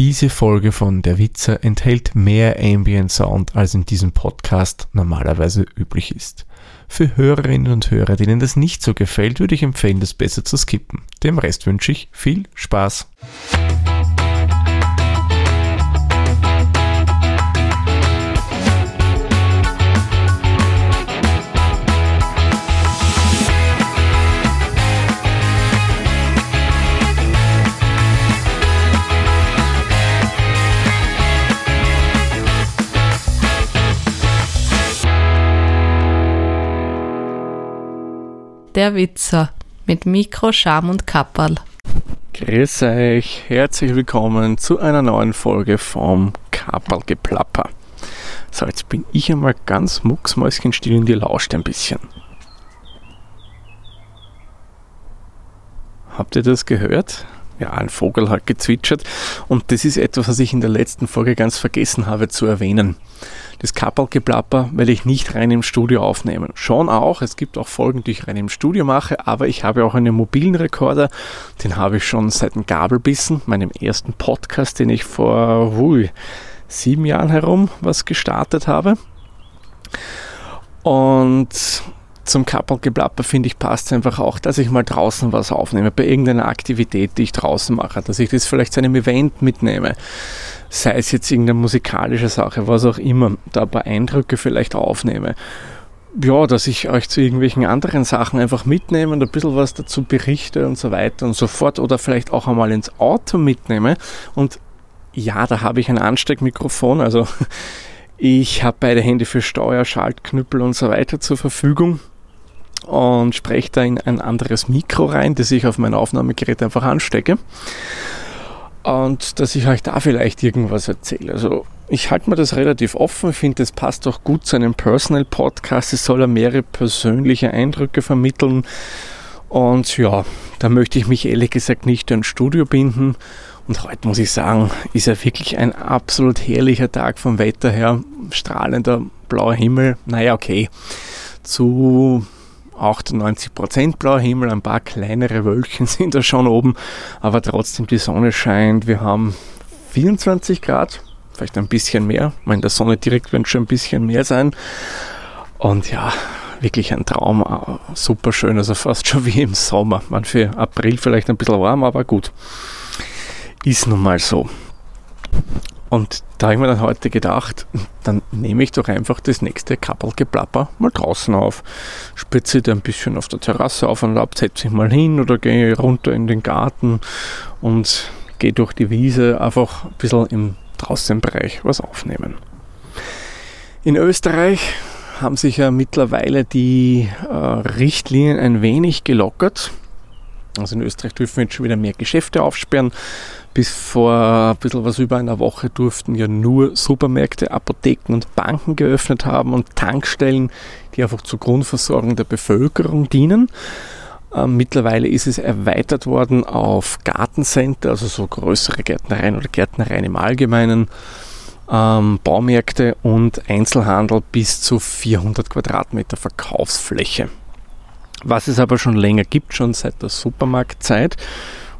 Diese Folge von Der Witzer enthält mehr Ambient Sound, als in diesem Podcast normalerweise üblich ist. Für Hörerinnen und Hörer, denen das nicht so gefällt, würde ich empfehlen, das besser zu skippen. Dem Rest wünsche ich viel Spaß. Der Witzer mit Mikro, Scham und Kapperl. Grüß euch, herzlich willkommen zu einer neuen Folge vom Kapperlgeplapper. So, jetzt bin ich einmal ganz mucksmäuschenstill in die lauscht ein bisschen. Habt ihr das gehört? Ja, ein Vogel hat gezwitschert und das ist etwas, was ich in der letzten Folge ganz vergessen habe zu erwähnen das Kappelgeplapper werde ich nicht rein im Studio aufnehmen. Schon auch, es gibt auch Folgen, die ich rein im Studio mache, aber ich habe auch einen mobilen Rekorder, den habe ich schon seit dem Gabelbissen, meinem ersten Podcast, den ich vor hui, sieben Jahren herum was gestartet habe. Und zum Kappelgeplapper finde ich passt einfach auch, dass ich mal draußen was aufnehme, bei irgendeiner Aktivität, die ich draußen mache, dass ich das vielleicht zu einem Event mitnehme sei es jetzt irgendeine musikalische Sache, was auch immer, da ein paar Eindrücke vielleicht aufnehme. Ja, dass ich euch zu irgendwelchen anderen Sachen einfach mitnehme und ein bisschen was dazu berichte und so weiter und so fort oder vielleicht auch einmal ins Auto mitnehme. Und ja, da habe ich ein Ansteckmikrofon, also ich habe beide Hände für Steuer, Schaltknüppel und so weiter zur Verfügung und spreche da in ein anderes Mikro rein, das ich auf mein Aufnahmegerät einfach anstecke und dass ich euch da vielleicht irgendwas erzähle. Also ich halte mir das relativ offen, finde, das passt auch gut zu einem Personal Podcast. Es soll ja mehrere persönliche Eindrücke vermitteln. Und ja, da möchte ich mich ehrlich gesagt nicht an Studio binden. Und heute muss ich sagen, ist ja wirklich ein absolut herrlicher Tag vom Wetter her. Strahlender blauer Himmel. Naja, okay. Zu 98% blauer Himmel, ein paar kleinere Wölkchen sind da schon oben, aber trotzdem die Sonne scheint. Wir haben 24 Grad, vielleicht ein bisschen mehr. In der Sonne direkt wird schon ein bisschen mehr sein. Und ja, wirklich ein Traum, äh, super schön, also fast schon wie im Sommer. Man für April vielleicht ein bisschen warm, aber gut. Ist nun mal so. Und da habe ich mir dann heute gedacht, dann nehme ich doch einfach das nächste Kappelgeplapper mal draußen auf. Spitze da ein bisschen auf der Terrasse auf und ab, setze ich mal hin oder gehe runter in den Garten und gehe durch die Wiese einfach ein bisschen im Draußenbereich was aufnehmen. In Österreich haben sich ja mittlerweile die äh, Richtlinien ein wenig gelockert. Also in Österreich dürfen wir jetzt schon wieder mehr Geschäfte aufsperren. Bis vor ein bisschen was über einer Woche durften ja nur Supermärkte, Apotheken und Banken geöffnet haben und Tankstellen, die einfach zur Grundversorgung der Bevölkerung dienen. Ähm, mittlerweile ist es erweitert worden auf Gartencenter, also so größere Gärtnereien oder Gärtnereien im Allgemeinen, ähm, Baumärkte und Einzelhandel bis zu 400 Quadratmeter Verkaufsfläche. Was es aber schon länger gibt, schon seit der Supermarktzeit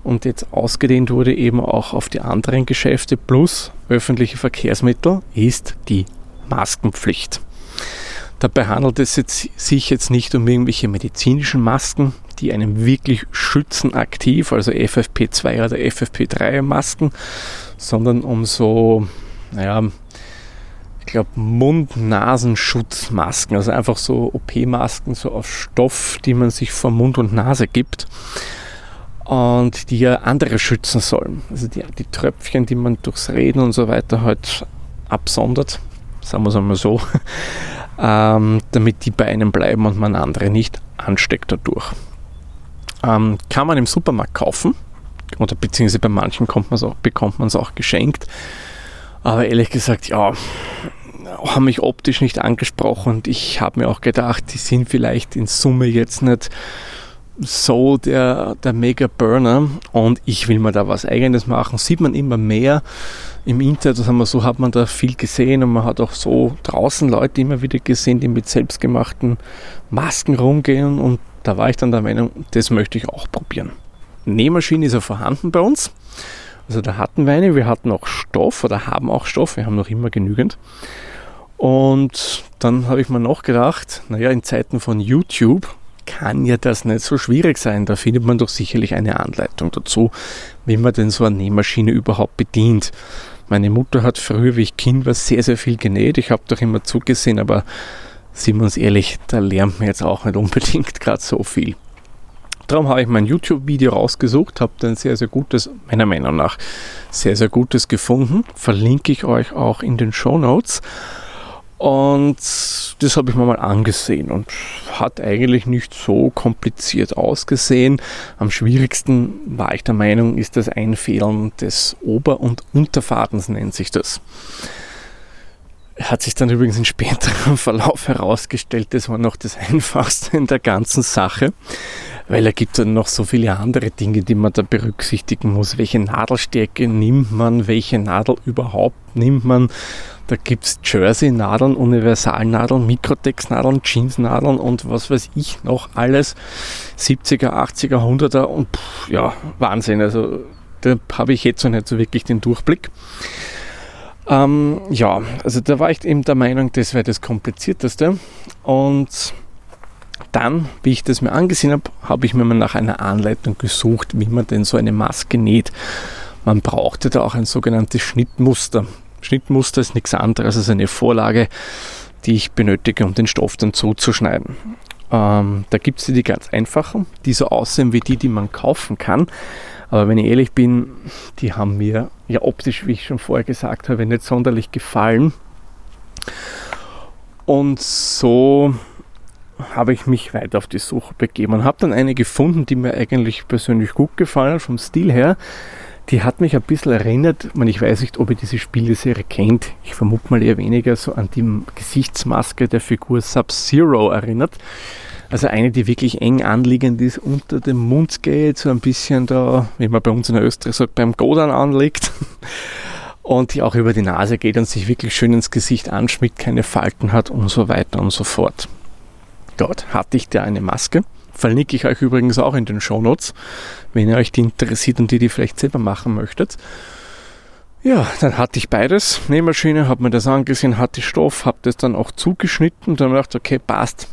und jetzt ausgedehnt wurde eben auch auf die anderen Geschäfte plus öffentliche Verkehrsmittel, ist die Maskenpflicht. Dabei handelt es jetzt, sich jetzt nicht um irgendwelche medizinischen Masken, die einen wirklich schützen aktiv, also FFP2 oder FFP3 Masken, sondern um so, naja, ich glaube Mund-Nasenschutzmasken, also einfach so OP-Masken, so aus Stoff, die man sich vor Mund und Nase gibt und die ja andere schützen sollen. Also die, die Tröpfchen, die man durchs Reden und so weiter halt absondert, sagen wir es einmal so, ähm, damit die bei einem bleiben und man andere nicht ansteckt dadurch. Ähm, kann man im Supermarkt kaufen oder beziehungsweise bei manchen auch, bekommt man es auch geschenkt. Aber ehrlich gesagt, ja, haben mich optisch nicht angesprochen und ich habe mir auch gedacht, die sind vielleicht in Summe jetzt nicht so der, der Mega-Burner und ich will mir da was Eigenes machen. Sieht man immer mehr im Internet, das haben wir so, hat man da viel gesehen und man hat auch so draußen Leute immer wieder gesehen, die mit selbstgemachten Masken rumgehen und da war ich dann der Meinung, das möchte ich auch probieren. Nähmaschine ist ja vorhanden bei uns. Also da hatten wir eine, wir hatten auch Stoff oder haben auch Stoff, wir haben noch immer genügend. Und dann habe ich mir noch gedacht, naja, in Zeiten von YouTube kann ja das nicht so schwierig sein. Da findet man doch sicherlich eine Anleitung dazu, wie man denn so eine Nähmaschine überhaupt bedient. Meine Mutter hat früher, wie ich Kind war, sehr, sehr viel genäht. Ich habe doch immer zugesehen, aber sind wir uns ehrlich, da lernt man jetzt auch nicht unbedingt gerade so viel. Darum habe ich mein YouTube-Video rausgesucht, habe ein sehr, sehr gutes, meiner Meinung nach, sehr, sehr gutes gefunden. Verlinke ich euch auch in den Show Notes. Und das habe ich mir mal angesehen und hat eigentlich nicht so kompliziert ausgesehen. Am schwierigsten war ich der Meinung, ist das Einfehlen des Ober- und Unterfadens, nennt sich das. Hat sich dann übrigens in späterem Verlauf herausgestellt, das war noch das Einfachste in der ganzen Sache, weil da gibt es dann noch so viele andere Dinge, die man da berücksichtigen muss. Welche Nadelstärke nimmt man, welche Nadel überhaupt nimmt man da gibt es Jersey-Nadeln, Universalnadeln, Mikrotex-Nadeln, Jeans-Nadeln und was weiß ich noch alles. 70er, 80er, 100er und pff, ja, Wahnsinn. Also da habe ich jetzt noch nicht so wirklich den Durchblick. Ähm, ja, also da war ich eben der Meinung, das wäre das Komplizierteste. Und dann, wie ich das mir angesehen habe, habe ich mir mal nach einer Anleitung gesucht, wie man denn so eine Maske näht. Man brauchte da auch ein sogenanntes Schnittmuster. Schnittmuster ist nichts anderes als eine Vorlage, die ich benötige, um den Stoff dann zuzuschneiden. Ähm, da gibt es die ganz einfachen, die so aussehen wie die, die man kaufen kann. Aber wenn ich ehrlich bin, die haben mir ja optisch, wie ich schon vorher gesagt habe, nicht sonderlich gefallen. Und so habe ich mich weiter auf die Suche begeben und habe dann eine gefunden, die mir eigentlich persönlich gut gefallen vom Stil her die hat mich ein bisschen erinnert, man, ich weiß nicht, ob ihr diese Spieleserie kennt, ich vermute mal eher weniger so an die Gesichtsmaske der Figur Sub-Zero erinnert. Also eine, die wirklich eng anliegend ist, unter dem Mund geht, so ein bisschen da, wie man bei uns in Österreich sagt, beim Godan anlegt. Und die auch über die Nase geht und sich wirklich schön ins Gesicht anschmiegt, keine Falten hat und so weiter und so fort. Dort hatte ich da eine Maske Verlinke ich euch übrigens auch in den Shownotes, wenn ihr euch die interessiert und die die vielleicht selber machen möchtet. Ja, dann hatte ich beides. Nähmaschine, habe mir das angesehen, hatte Stoff, habe das dann auch zugeschnitten und dann gedacht, okay, passt.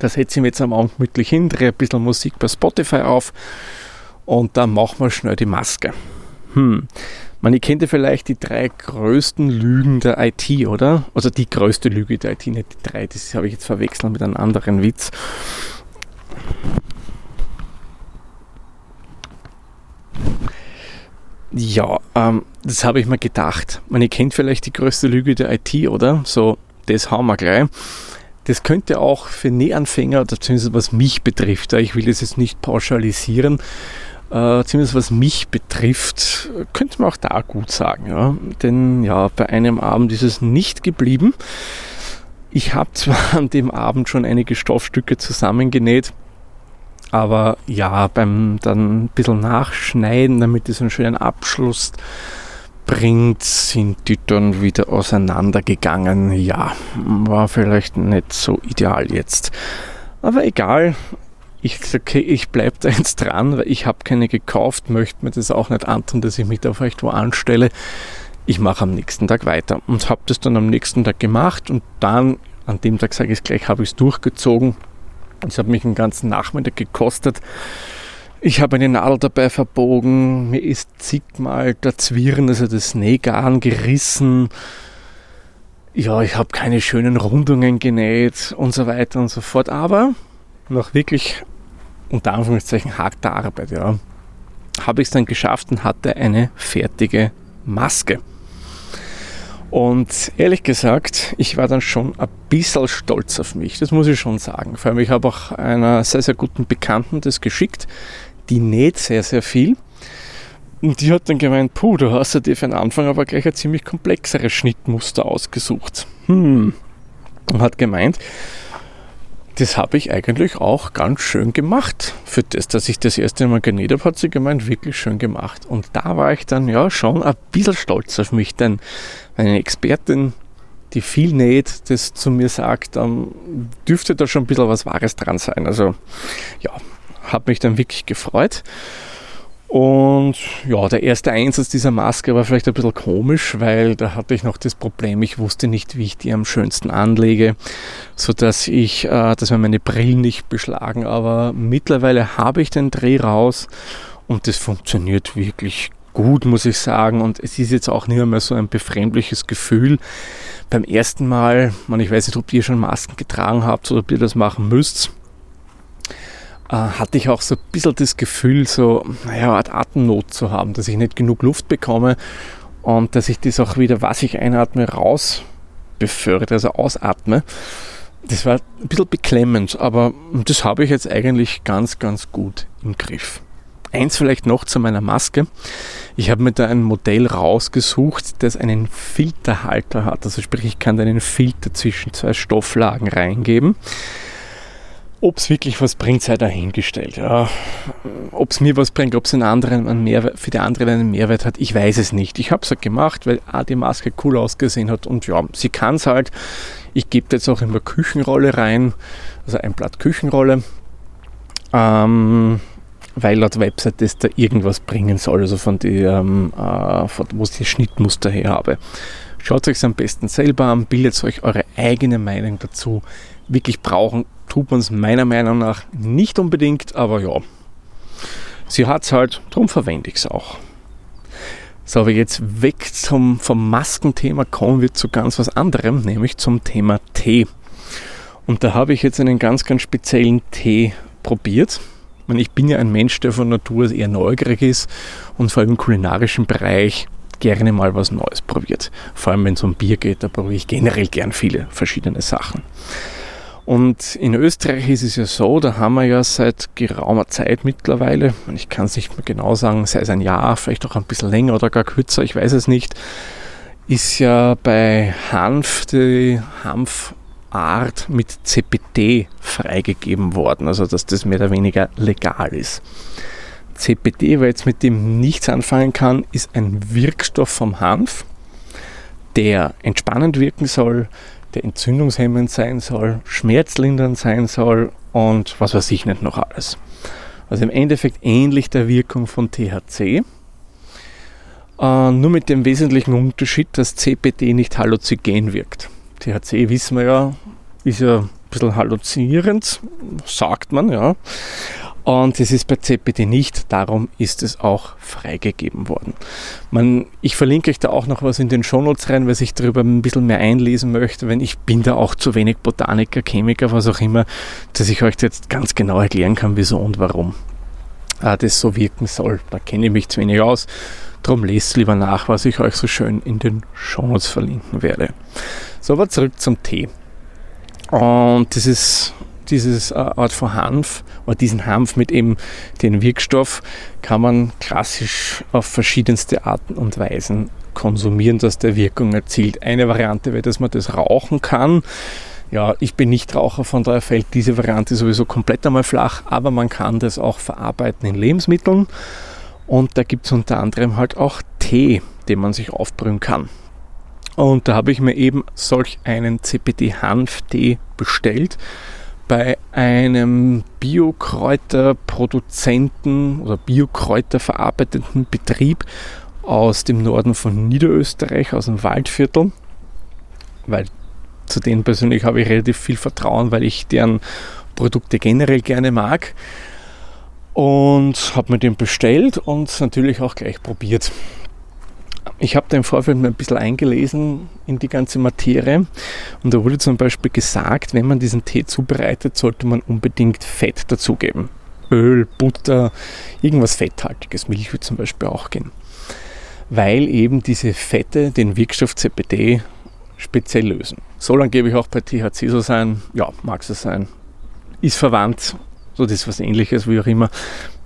Das setze ich mir jetzt am Abend gemütlich hin, drehe ein bisschen Musik bei Spotify auf und dann machen wir schnell die Maske. Hm. Man, ihr kennt ja vielleicht die drei größten Lügen der IT, oder? Also die größte Lüge der IT, nicht die drei, das habe ich jetzt verwechselt mit einem anderen Witz. Ja, ähm, das habe ich mir gedacht. Man, ihr kennt vielleicht die größte Lüge der IT, oder? So, das haben wir gleich. Das könnte auch für Nähanfänger, oder zumindest was mich betrifft, ich will das jetzt nicht pauschalisieren, äh, zumindest was mich betrifft, könnte man auch da gut sagen. Ja? Denn ja, bei einem Abend ist es nicht geblieben. Ich habe zwar an dem Abend schon einige Stoffstücke zusammengenäht, aber ja, beim dann ein bisschen nachschneiden, damit es einen schönen Abschluss bringt, sind die dann wieder auseinandergegangen. Ja, war vielleicht nicht so ideal jetzt. Aber egal. Ich sage, okay, ich bleibe da jetzt dran, weil ich habe keine gekauft, möchte mir das auch nicht antun, dass ich mich da vielleicht wo anstelle. Ich mache am nächsten Tag weiter und habe das dann am nächsten Tag gemacht und dann, an dem Tag sage ich es gleich, habe ich es durchgezogen es hat mich einen ganzen Nachmittag gekostet. Ich habe eine Nadel dabei verbogen, mir ist zigmal der Zwirn, also das Nähgarn gerissen. Ja, ich habe keine schönen Rundungen genäht und so weiter und so fort. Aber nach wirklich unter Anführungszeichen harter Arbeit, ja, habe ich es dann geschafft und hatte eine fertige Maske. Und ehrlich gesagt, ich war dann schon ein bisschen stolz auf mich, das muss ich schon sagen. Vor allem, ich habe auch einer sehr, sehr guten Bekannten das geschickt, die näht sehr, sehr viel. Und die hat dann gemeint, puh, du hast ja dir für den Anfang aber gleich ein ziemlich komplexeres Schnittmuster ausgesucht. Hm. Und hat gemeint, das habe ich eigentlich auch ganz schön gemacht. Für das, dass ich das erste Mal genäht habe, hat sie gemeint, wirklich schön gemacht. Und da war ich dann ja schon ein bisschen stolz auf mich, denn eine Expertin, die viel näht, das zu mir sagt, dann dürfte da schon ein bisschen was Wahres dran sein. Also ja, habe mich dann wirklich gefreut. Und ja, der erste Einsatz dieser Maske war vielleicht ein bisschen komisch, weil da hatte ich noch das Problem, ich wusste nicht, wie ich die am schönsten anlege, sodass ich, äh, dass mir meine Brillen nicht beschlagen. Aber mittlerweile habe ich den Dreh raus und das funktioniert wirklich gut, muss ich sagen. Und es ist jetzt auch nicht mehr so ein befremdliches Gefühl. Beim ersten Mal, man, ich weiß nicht, ob ihr schon Masken getragen habt oder ob ihr das machen müsst hatte ich auch so ein bisschen das Gefühl, so, naja, eine Atemnot zu haben, dass ich nicht genug Luft bekomme und dass ich das auch wieder, was ich einatme, raus befördere, also ausatme. Das war ein bisschen beklemmend, aber das habe ich jetzt eigentlich ganz, ganz gut im Griff. Eins vielleicht noch zu meiner Maske. Ich habe mir da ein Modell rausgesucht, das einen Filterhalter hat. Also sprich, ich kann da einen Filter zwischen zwei Stofflagen reingeben. Ob es wirklich was bringt, sei dahingestellt. Ja. Ob es mir was bringt, ob es für die anderen einen Mehrwert hat, ich weiß es nicht. Ich habe es halt gemacht, weil A, die Maske cool ausgesehen hat und ja, sie kann es halt. Ich gebe jetzt auch in der Küchenrolle rein, also ein Blatt Küchenrolle, ähm, weil laut Website das da irgendwas bringen soll, also von dem, äh, von, wo ich die Schnittmuster her habe. Schaut euch es am besten selber an, bildet euch eure eigene Meinung dazu. Wirklich brauchen tut man es meiner Meinung nach nicht unbedingt, aber ja, sie hat es halt, darum verwende ich es auch. So, aber jetzt weg zum, vom Maskenthema kommen wir zu ganz was anderem, nämlich zum Thema Tee. Und da habe ich jetzt einen ganz, ganz speziellen Tee probiert. Ich bin ja ein Mensch, der von Natur eher neugierig ist und vor allem im kulinarischen Bereich gerne mal was Neues probiert. Vor allem wenn es um Bier geht, da probiere ich generell gern viele verschiedene Sachen. Und in Österreich ist es ja so, da haben wir ja seit geraumer Zeit mittlerweile, ich kann es nicht mehr genau sagen, sei es ein Jahr, vielleicht auch ein bisschen länger oder gar kürzer, ich weiß es nicht, ist ja bei Hanf die Hanfart mit CPD freigegeben worden, also dass das mehr oder weniger legal ist. CPD, wer jetzt mit dem nichts anfangen kann, ist ein Wirkstoff vom Hanf, der entspannend wirken soll, der entzündungshemmend sein soll, schmerzlindernd sein soll und was weiß ich nicht noch alles. Also im Endeffekt ähnlich der Wirkung von THC, äh, nur mit dem wesentlichen Unterschied, dass CBD nicht halluzinogen wirkt. THC wissen wir ja, ist ja ein bisschen halluzinierend, sagt man, ja. Und es ist bei CPD nicht, darum ist es auch freigegeben worden. Man, ich verlinke euch da auch noch was in den Shownotes rein, wer sich darüber ein bisschen mehr einlesen möchte, wenn ich bin da auch zu wenig Botaniker, Chemiker, was auch immer, dass ich euch jetzt ganz genau erklären kann, wieso und warum äh, das so wirken soll. Da kenne ich mich zu wenig aus. Darum lest lieber nach, was ich euch so schön in den Shownotes verlinken werde. So, aber zurück zum Tee. Und das ist dieses äh, Art von Hanf oder diesen Hanf mit eben den Wirkstoff kann man klassisch auf verschiedenste Arten und Weisen konsumieren, dass der Wirkung erzielt. Eine Variante wäre, dass man das rauchen kann. Ja, ich bin nicht Raucher, von daher fällt diese Variante sowieso komplett einmal flach, aber man kann das auch verarbeiten in Lebensmitteln. Und da gibt es unter anderem halt auch Tee, den man sich aufbrühen kann. Und da habe ich mir eben solch einen CPD-Hanftee bestellt bei einem Biokräuterproduzenten oder Biokräuterverarbeitenden Betrieb aus dem Norden von Niederösterreich, aus dem Waldviertel, weil zu denen persönlich habe ich relativ viel Vertrauen, weil ich deren Produkte generell gerne mag und habe mir den bestellt und natürlich auch gleich probiert. Ich habe da im Vorfeld mal ein bisschen eingelesen in die ganze Materie und da wurde zum Beispiel gesagt, wenn man diesen Tee zubereitet, sollte man unbedingt Fett dazugeben. Öl, Butter, irgendwas Fetthaltiges, Milch würde zum Beispiel auch gehen. Weil eben diese Fette den Wirkstoff CBD speziell lösen. Soll angeblich auch bei THC so sein, ja, mag so sein. Ist verwandt, so das ist was ähnliches, wie auch immer.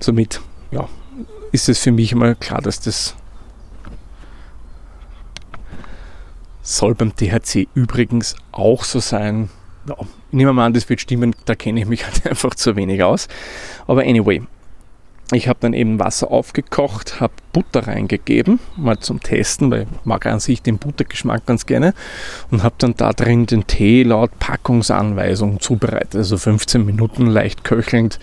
Somit, ja, ist es für mich mal klar, dass das Soll beim THC übrigens auch so sein. Ja, ich nehme mal an, das wird stimmen, da kenne ich mich halt einfach zu wenig aus. Aber anyway, ich habe dann eben Wasser aufgekocht, habe Butter reingegeben, mal zum Testen, weil ich mag an sich den Buttergeschmack ganz gerne und habe dann da drin den Tee laut Packungsanweisung zubereitet, also 15 Minuten leicht köchelnd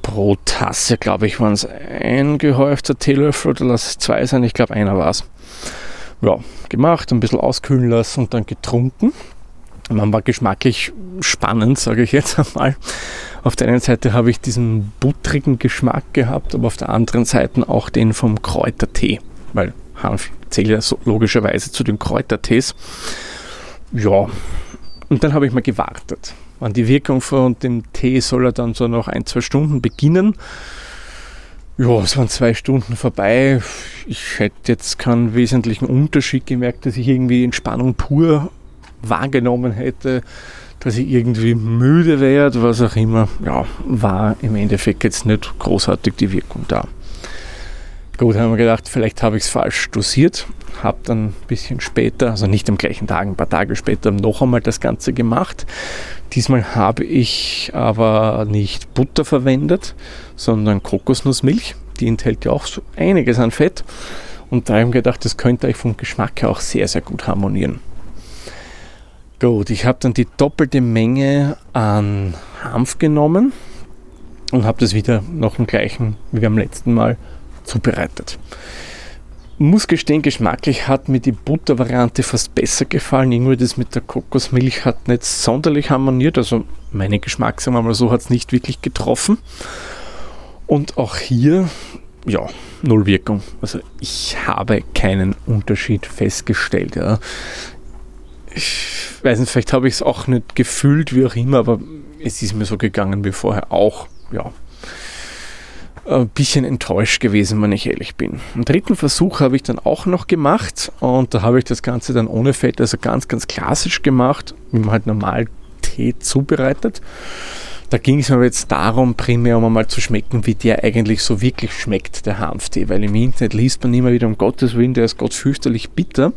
pro Tasse, glaube ich, waren es ein gehäufter Teelöffel oder lass es zwei sein, ich glaube einer war es. Ja, gemacht, ein bisschen auskühlen lassen und dann getrunken. Man war geschmacklich spannend, sage ich jetzt einmal. Auf der einen Seite habe ich diesen buttrigen Geschmack gehabt, aber auf der anderen Seite auch den vom Kräutertee, weil Hanf zählt ja so logischerweise zu den Kräutertees. Ja, und dann habe ich mal gewartet. Wann die Wirkung von dem Tee soll er dann so noch ein, zwei Stunden beginnen. Ja, es waren zwei Stunden vorbei. Ich hätte jetzt keinen wesentlichen Unterschied gemerkt, dass ich irgendwie Entspannung pur wahrgenommen hätte, dass ich irgendwie müde werde, was auch immer. Ja, war im Endeffekt jetzt nicht großartig die Wirkung da. Gut, haben wir gedacht, vielleicht habe ich es falsch dosiert. Habe dann ein bisschen später, also nicht am gleichen Tag, ein paar Tage später noch einmal das Ganze gemacht. Diesmal habe ich aber nicht Butter verwendet, sondern Kokosnussmilch. Die enthält ja auch so einiges an Fett. Und da habe ich gedacht, das könnte euch vom Geschmack her auch sehr, sehr gut harmonieren. Gut, ich habe dann die doppelte Menge an Hanf genommen und habe das wieder noch im gleichen wie beim letzten Mal zubereitet. Muss gestehen, geschmacklich hat mir die Buttervariante fast besser gefallen. Irgendwie das mit der Kokosmilch hat nicht sonderlich harmoniert. Also meine Geschmack, sagen wir mal so, hat es nicht wirklich getroffen. Und auch hier, ja, null Wirkung. Also ich habe keinen Unterschied festgestellt. Ja. Ich weiß nicht, vielleicht habe ich es auch nicht gefühlt, wie auch immer, aber es ist mir so gegangen wie vorher auch. Ja, ein bisschen enttäuscht gewesen, wenn ich ehrlich bin. Einen dritten Versuch habe ich dann auch noch gemacht und da habe ich das Ganze dann ohne Fett, also ganz, ganz klassisch gemacht, wie man halt normal Tee zubereitet. Da ging es mir jetzt darum, primär um einmal zu schmecken, wie der eigentlich so wirklich schmeckt, der Hanftee, weil im Internet liest man immer wieder um Gottes Willen, der ist Gott fürchterlich bitter.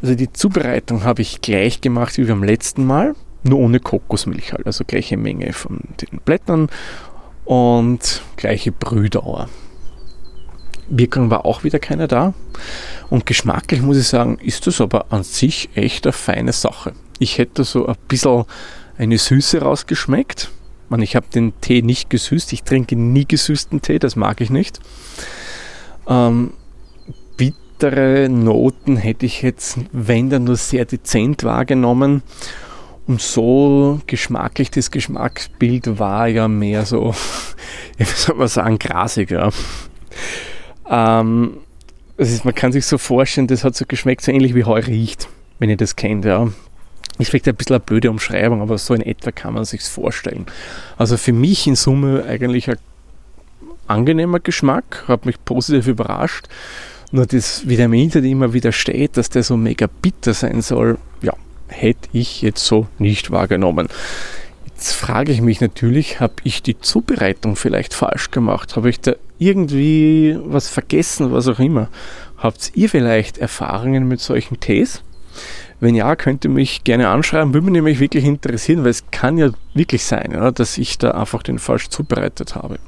Also die Zubereitung habe ich gleich gemacht wie beim letzten Mal, nur ohne Kokosmilch halt, also gleiche Menge von den Blättern und gleiche Brühdauer. Wirkung war auch wieder keine da. Und geschmacklich muss ich sagen, ist das aber an sich echt eine feine Sache. Ich hätte so ein bisschen eine Süße rausgeschmeckt. Ich habe den Tee nicht gesüßt. Ich trinke nie gesüßten Tee, das mag ich nicht. Ähm, bittere Noten hätte ich jetzt, wenn dann nur sehr dezent wahrgenommen. Und so geschmacklich, das Geschmacksbild war ja mehr so, wie soll man sagen, grasig. Ähm, das ist, man kann sich so vorstellen, das hat so geschmeckt, so ähnlich wie Heu riecht, wenn ihr das kennt. Ja. Ist vielleicht ein bisschen eine blöde Umschreibung, aber so in etwa kann man sich vorstellen. Also für mich in Summe eigentlich ein angenehmer Geschmack, hat mich positiv überrascht. Nur das, im Internet immer wieder steht, dass der so mega bitter sein soll, ja, hätte ich jetzt so nicht wahrgenommen. Jetzt frage ich mich natürlich, habe ich die Zubereitung vielleicht falsch gemacht? Habe ich da irgendwie was vergessen, was auch immer? Habt ihr vielleicht Erfahrungen mit solchen Tees? Wenn ja, könnt ihr mich gerne anschreiben, würde mich nämlich wirklich interessieren, weil es kann ja wirklich sein, ja, dass ich da einfach den falsch zubereitet habe.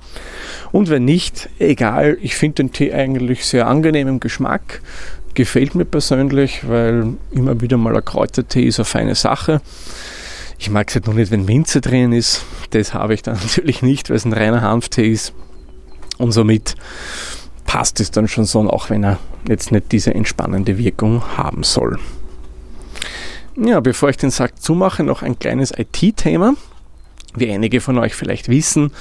Und wenn nicht, egal, ich finde den Tee eigentlich sehr angenehm im Geschmack gefällt mir persönlich, weil immer wieder mal ein Kräutertee ist eine feine Sache. Ich mag es halt nur nicht, wenn Minze drin ist. Das habe ich dann natürlich nicht, weil es ein reiner Hanftee ist. Und somit passt es dann schon so, auch wenn er jetzt nicht diese entspannende Wirkung haben soll. Ja, bevor ich den Sack zumache, noch ein kleines IT-Thema. Wie einige von euch vielleicht wissen,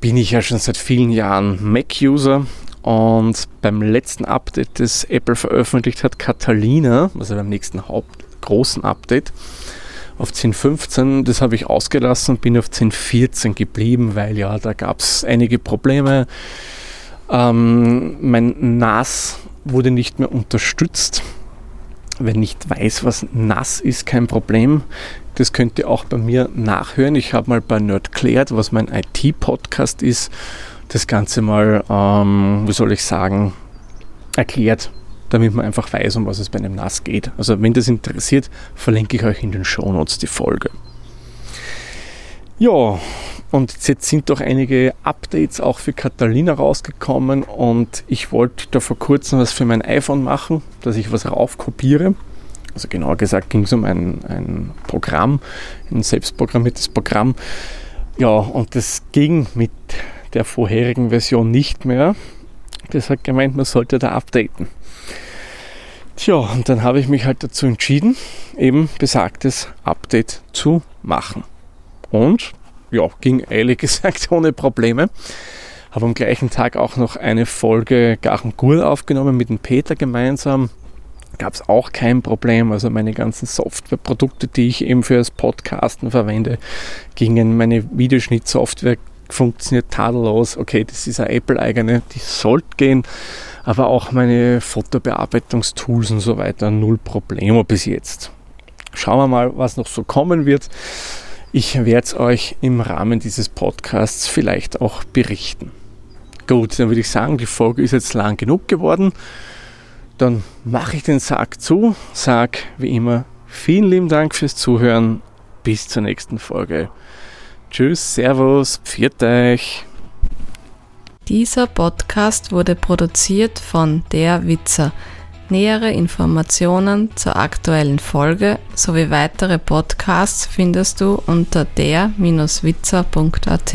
bin ich ja schon seit vielen Jahren Mac-User und beim letzten Update, das Apple veröffentlicht hat, Catalina, also beim nächsten Haupt großen Update, auf 10.15, das habe ich ausgelassen und bin auf 10.14 geblieben, weil ja, da gab es einige Probleme. Ähm, mein NAS wurde nicht mehr unterstützt. Wer nicht weiß, was NAS ist, kein Problem. Das könnt ihr auch bei mir nachhören. Ich habe mal bei Nerdklärt, was mein IT-Podcast ist, das Ganze mal, ähm, wie soll ich sagen, erklärt, damit man einfach weiß, um was es bei einem NAS geht. Also wenn das interessiert, verlinke ich euch in den Shownotes die Folge. Ja, und jetzt sind doch einige Updates auch für Catalina rausgekommen und ich wollte da vor kurzem was für mein iPhone machen, dass ich was raufkopiere. Also genauer gesagt ging es um ein, ein Programm, ein selbstprogrammiertes Programm, Ja, und das ging mit der vorherigen Version nicht mehr. Das hat gemeint, man sollte da updaten. Tja, und dann habe ich mich halt dazu entschieden, eben besagtes Update zu machen. Und ja, ging ehrlich gesagt ohne Probleme. Habe am gleichen Tag auch noch eine Folge Gachen aufgenommen mit dem Peter gemeinsam gab es auch kein Problem. Also meine ganzen Softwareprodukte, die ich eben für das Podcasten verwende, gingen. Meine Videoschnittsoftware funktioniert tadellos. Okay, das ist eine Apple-eigene, die sollte gehen. Aber auch meine Fotobearbeitungstools und so weiter, null Probleme bis jetzt. Schauen wir mal, was noch so kommen wird. Ich werde es euch im Rahmen dieses Podcasts vielleicht auch berichten. Gut, dann würde ich sagen, die Folge ist jetzt lang genug geworden dann mache ich den Sack zu, sag wie immer vielen lieben Dank fürs Zuhören. Bis zur nächsten Folge. Tschüss, Servus, pfiat euch. Dieser Podcast wurde produziert von Der Witzer. Nähere Informationen zur aktuellen Folge sowie weitere Podcasts findest du unter der-witzer.at.